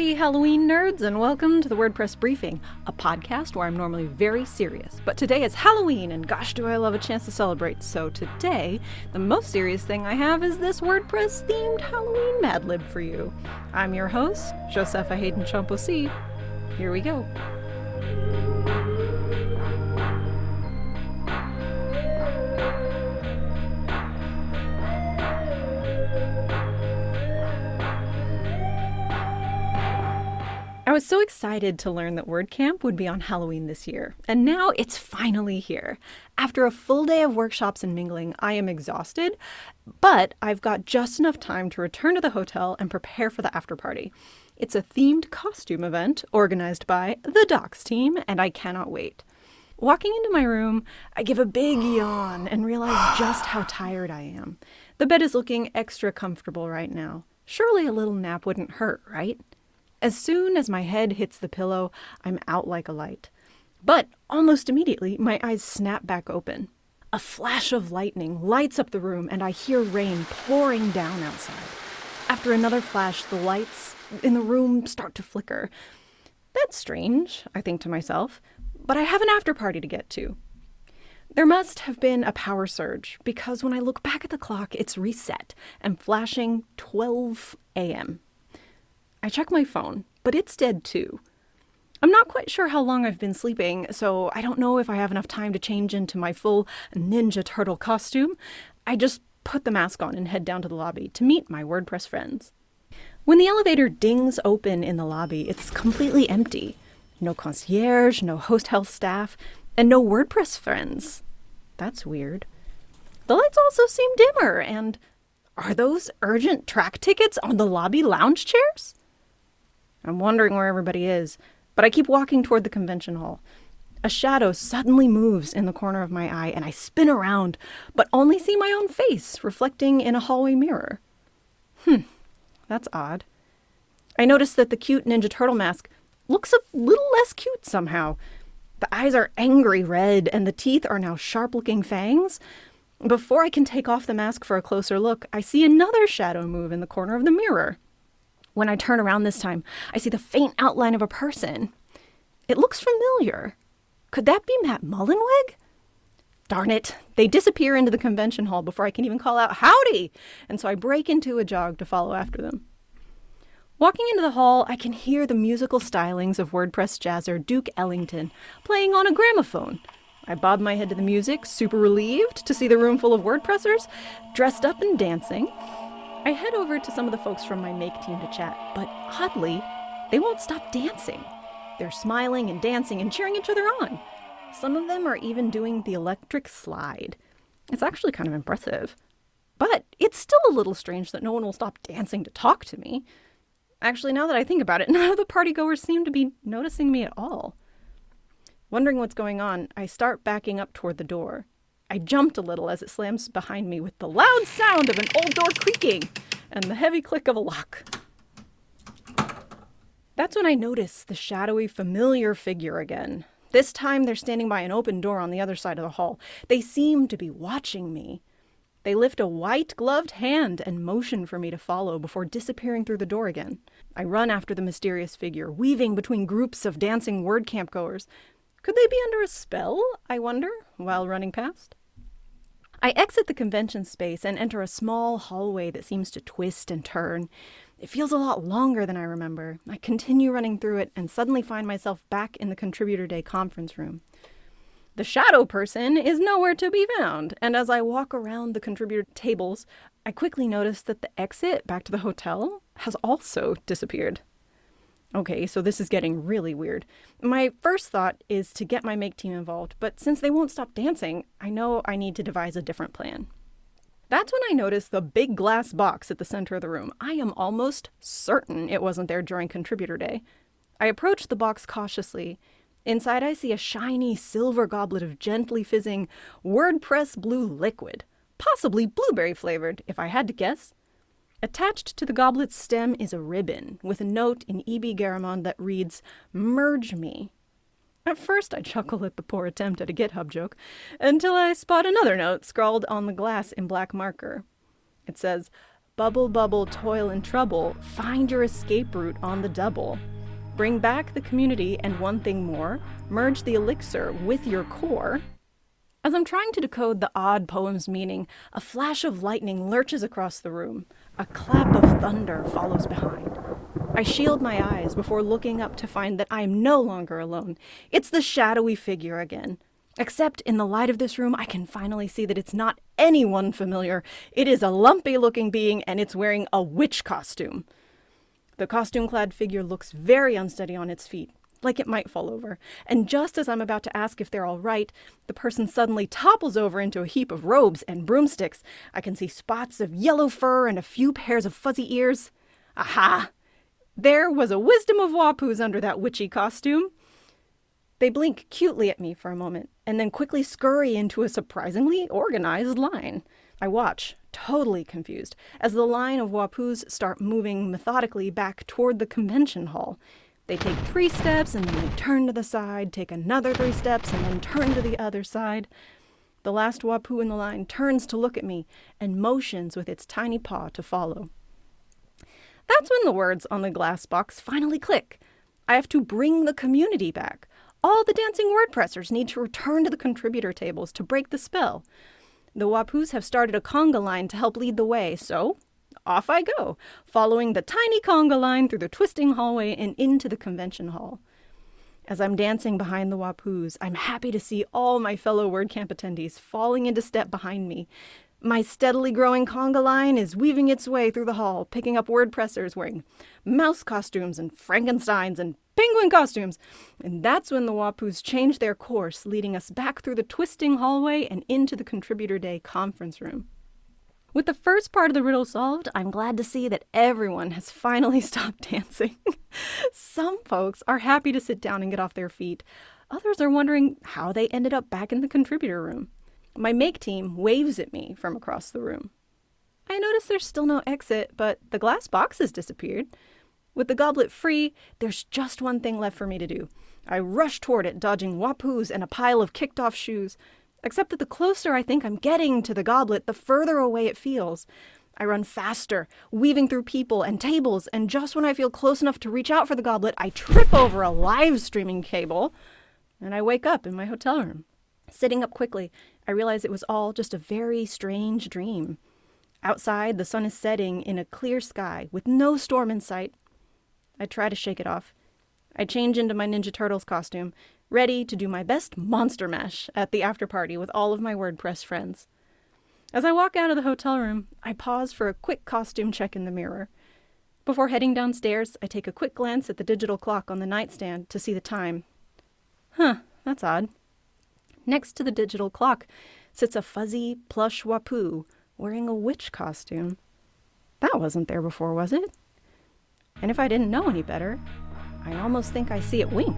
Howdy, Halloween nerds, and welcome to the WordPress Briefing, a podcast where I'm normally very serious. But today is Halloween, and gosh, do I love a chance to celebrate. So today, the most serious thing I have is this WordPress themed Halloween Mad Lib for you. I'm your host, Josepha Haden Chomphosy. Here we go. Was so excited to learn that WordCamp would be on Halloween this year, and now it's finally here. After a full day of workshops and mingling, I am exhausted, but I've got just enough time to return to the hotel and prepare for the after party. It's a themed costume event organized by the Docs team, and I cannot wait. Walking into my room, I give a big yawn and realize just how tired I am. The bed is looking extra comfortable right now. Surely a little nap wouldn't hurt, right? As soon as my head hits the pillow, I'm out like a light. But almost immediately, my eyes snap back open. A flash of lightning lights up the room, and I hear rain pouring down outside. After another flash, the lights in the room start to flicker. That's strange, I think to myself, but I have an after party to get to. There must have been a power surge because when I look back at the clock, it's reset and flashing 12 a.m. I check my phone, but it's dead too. I'm not quite sure how long I've been sleeping, so I don't know if I have enough time to change into my full Ninja Turtle costume. I just put the mask on and head down to the lobby to meet my WordPress friends. When the elevator dings open in the lobby, it's completely empty. No concierge, no host health staff, and no WordPress friends. That's weird. The lights also seem dimmer, and are those urgent track tickets on the lobby lounge chairs? I'm wondering where everybody is, but I keep walking toward the convention hall. A shadow suddenly moves in the corner of my eye, and I spin around, but only see my own face reflecting in a hallway mirror. Hmm, that's odd. I notice that the cute Ninja Turtle mask looks a little less cute somehow. The eyes are angry red, and the teeth are now sharp looking fangs. Before I can take off the mask for a closer look, I see another shadow move in the corner of the mirror. When I turn around this time, I see the faint outline of a person. It looks familiar. Could that be Matt Mullenweg? Darn it, they disappear into the convention hall before I can even call out howdy, and so I break into a jog to follow after them. Walking into the hall, I can hear the musical stylings of WordPress jazzer Duke Ellington playing on a gramophone. I bob my head to the music, super relieved to see the room full of WordPressers dressed up and dancing. I head over to some of the folks from my make team to chat, but oddly, they won't stop dancing. They're smiling and dancing and cheering each other on. Some of them are even doing the electric slide. It's actually kind of impressive. But it's still a little strange that no one will stop dancing to talk to me. Actually, now that I think about it, none of the partygoers seem to be noticing me at all. Wondering what's going on, I start backing up toward the door. I jumped a little as it slams behind me with the loud sound of an old door creaking and the heavy click of a lock. That's when I notice the shadowy, familiar figure again. This time they're standing by an open door on the other side of the hall. They seem to be watching me. They lift a white gloved hand and motion for me to follow before disappearing through the door again. I run after the mysterious figure, weaving between groups of dancing WordCamp goers. Could they be under a spell, I wonder, while running past? I exit the convention space and enter a small hallway that seems to twist and turn. It feels a lot longer than I remember. I continue running through it and suddenly find myself back in the Contributor Day conference room. The shadow person is nowhere to be found, and as I walk around the contributor tables, I quickly notice that the exit back to the hotel has also disappeared. Okay, so this is getting really weird. My first thought is to get my make team involved, but since they won't stop dancing, I know I need to devise a different plan. That's when I notice the big glass box at the center of the room. I am almost certain it wasn't there during Contributor Day. I approach the box cautiously. Inside, I see a shiny silver goblet of gently fizzing WordPress blue liquid, possibly blueberry flavored, if I had to guess. Attached to the goblet's stem is a ribbon with a note in E.B. Garamond that reads, Merge me. At first, I chuckle at the poor attempt at a GitHub joke, until I spot another note scrawled on the glass in black marker. It says, Bubble, bubble, toil and trouble, find your escape route on the double. Bring back the community and one thing more, merge the elixir with your core. As I'm trying to decode the odd poem's meaning, a flash of lightning lurches across the room. A clap of thunder follows behind. I shield my eyes before looking up to find that I am no longer alone. It's the shadowy figure again. Except in the light of this room, I can finally see that it's not anyone familiar. It is a lumpy looking being and it's wearing a witch costume. The costume clad figure looks very unsteady on its feet, like it might fall over. And just as I'm about to ask if they're all right, the person suddenly topples over into a heap of robes and broomsticks. I can see spots of yellow fur and a few pairs of fuzzy ears. Aha! There was a wisdom of Wapuu's under that witchy costume. They blink cutely at me for a moment and then quickly scurry into a surprisingly organized line. I watch, totally confused, as the line of Wapuus start moving methodically back toward the convention hall. They take three steps and then they turn to the side, take another three steps and then turn to the other side. The last Wapuu in the line turns to look at me and motions with its tiny paw to follow. That's when the words on the glass box finally click. I have to bring the community back. All the dancing WordPressers need to return to the contributor tables to break the spell. The Wapuus have started a conga line to help lead the way, so off I go, following the tiny conga line through the twisting hallway and into the convention hall. As I'm dancing behind the Wapuus, I'm happy to see all my fellow WordCamp attendees falling into step behind me. My steadily growing conga line is weaving its way through the hall, picking up WordPressers wearing mouse costumes and Frankensteins and penguin costumes. And that's when the Wapuus change their course, leading us back through the twisting hallway and into the Contributor Day conference room. With the first part of the riddle solved, I'm glad to see that everyone has finally stopped dancing. Some folks are happy to sit down and get off their feet. Others are wondering how they ended up back in the contributor room. My make team waves at me from across the room. I notice there's still no exit, but the glass box has disappeared. With the goblet free, there's just one thing left for me to do. I rush toward it, dodging wapuus and a pile of kicked off shoes. Except that the closer I think I'm getting to the goblet, the further away it feels. I run faster, weaving through people and tables, and just when I feel close enough to reach out for the goblet, I trip over a live streaming cable, and I wake up in my hotel room. Sitting up quickly, I realize it was all just a very strange dream. Outside, the sun is setting in a clear sky with no storm in sight, I try to shake it off. I change into my Ninja Turtles costume, ready to do my best monster mash at the after party with all of my WordPress friends. As I walk out of the hotel room, I pause for a quick costume check in the mirror. Before heading downstairs, I take a quick glance at the digital clock on the nightstand to see the time. Huh, that's odd. Next to the digital clock sits a fuzzy, plush Wapuu wearing a witch costume. That wasn't there before, was it? And if I didn't know any better, I almost think I see it wink.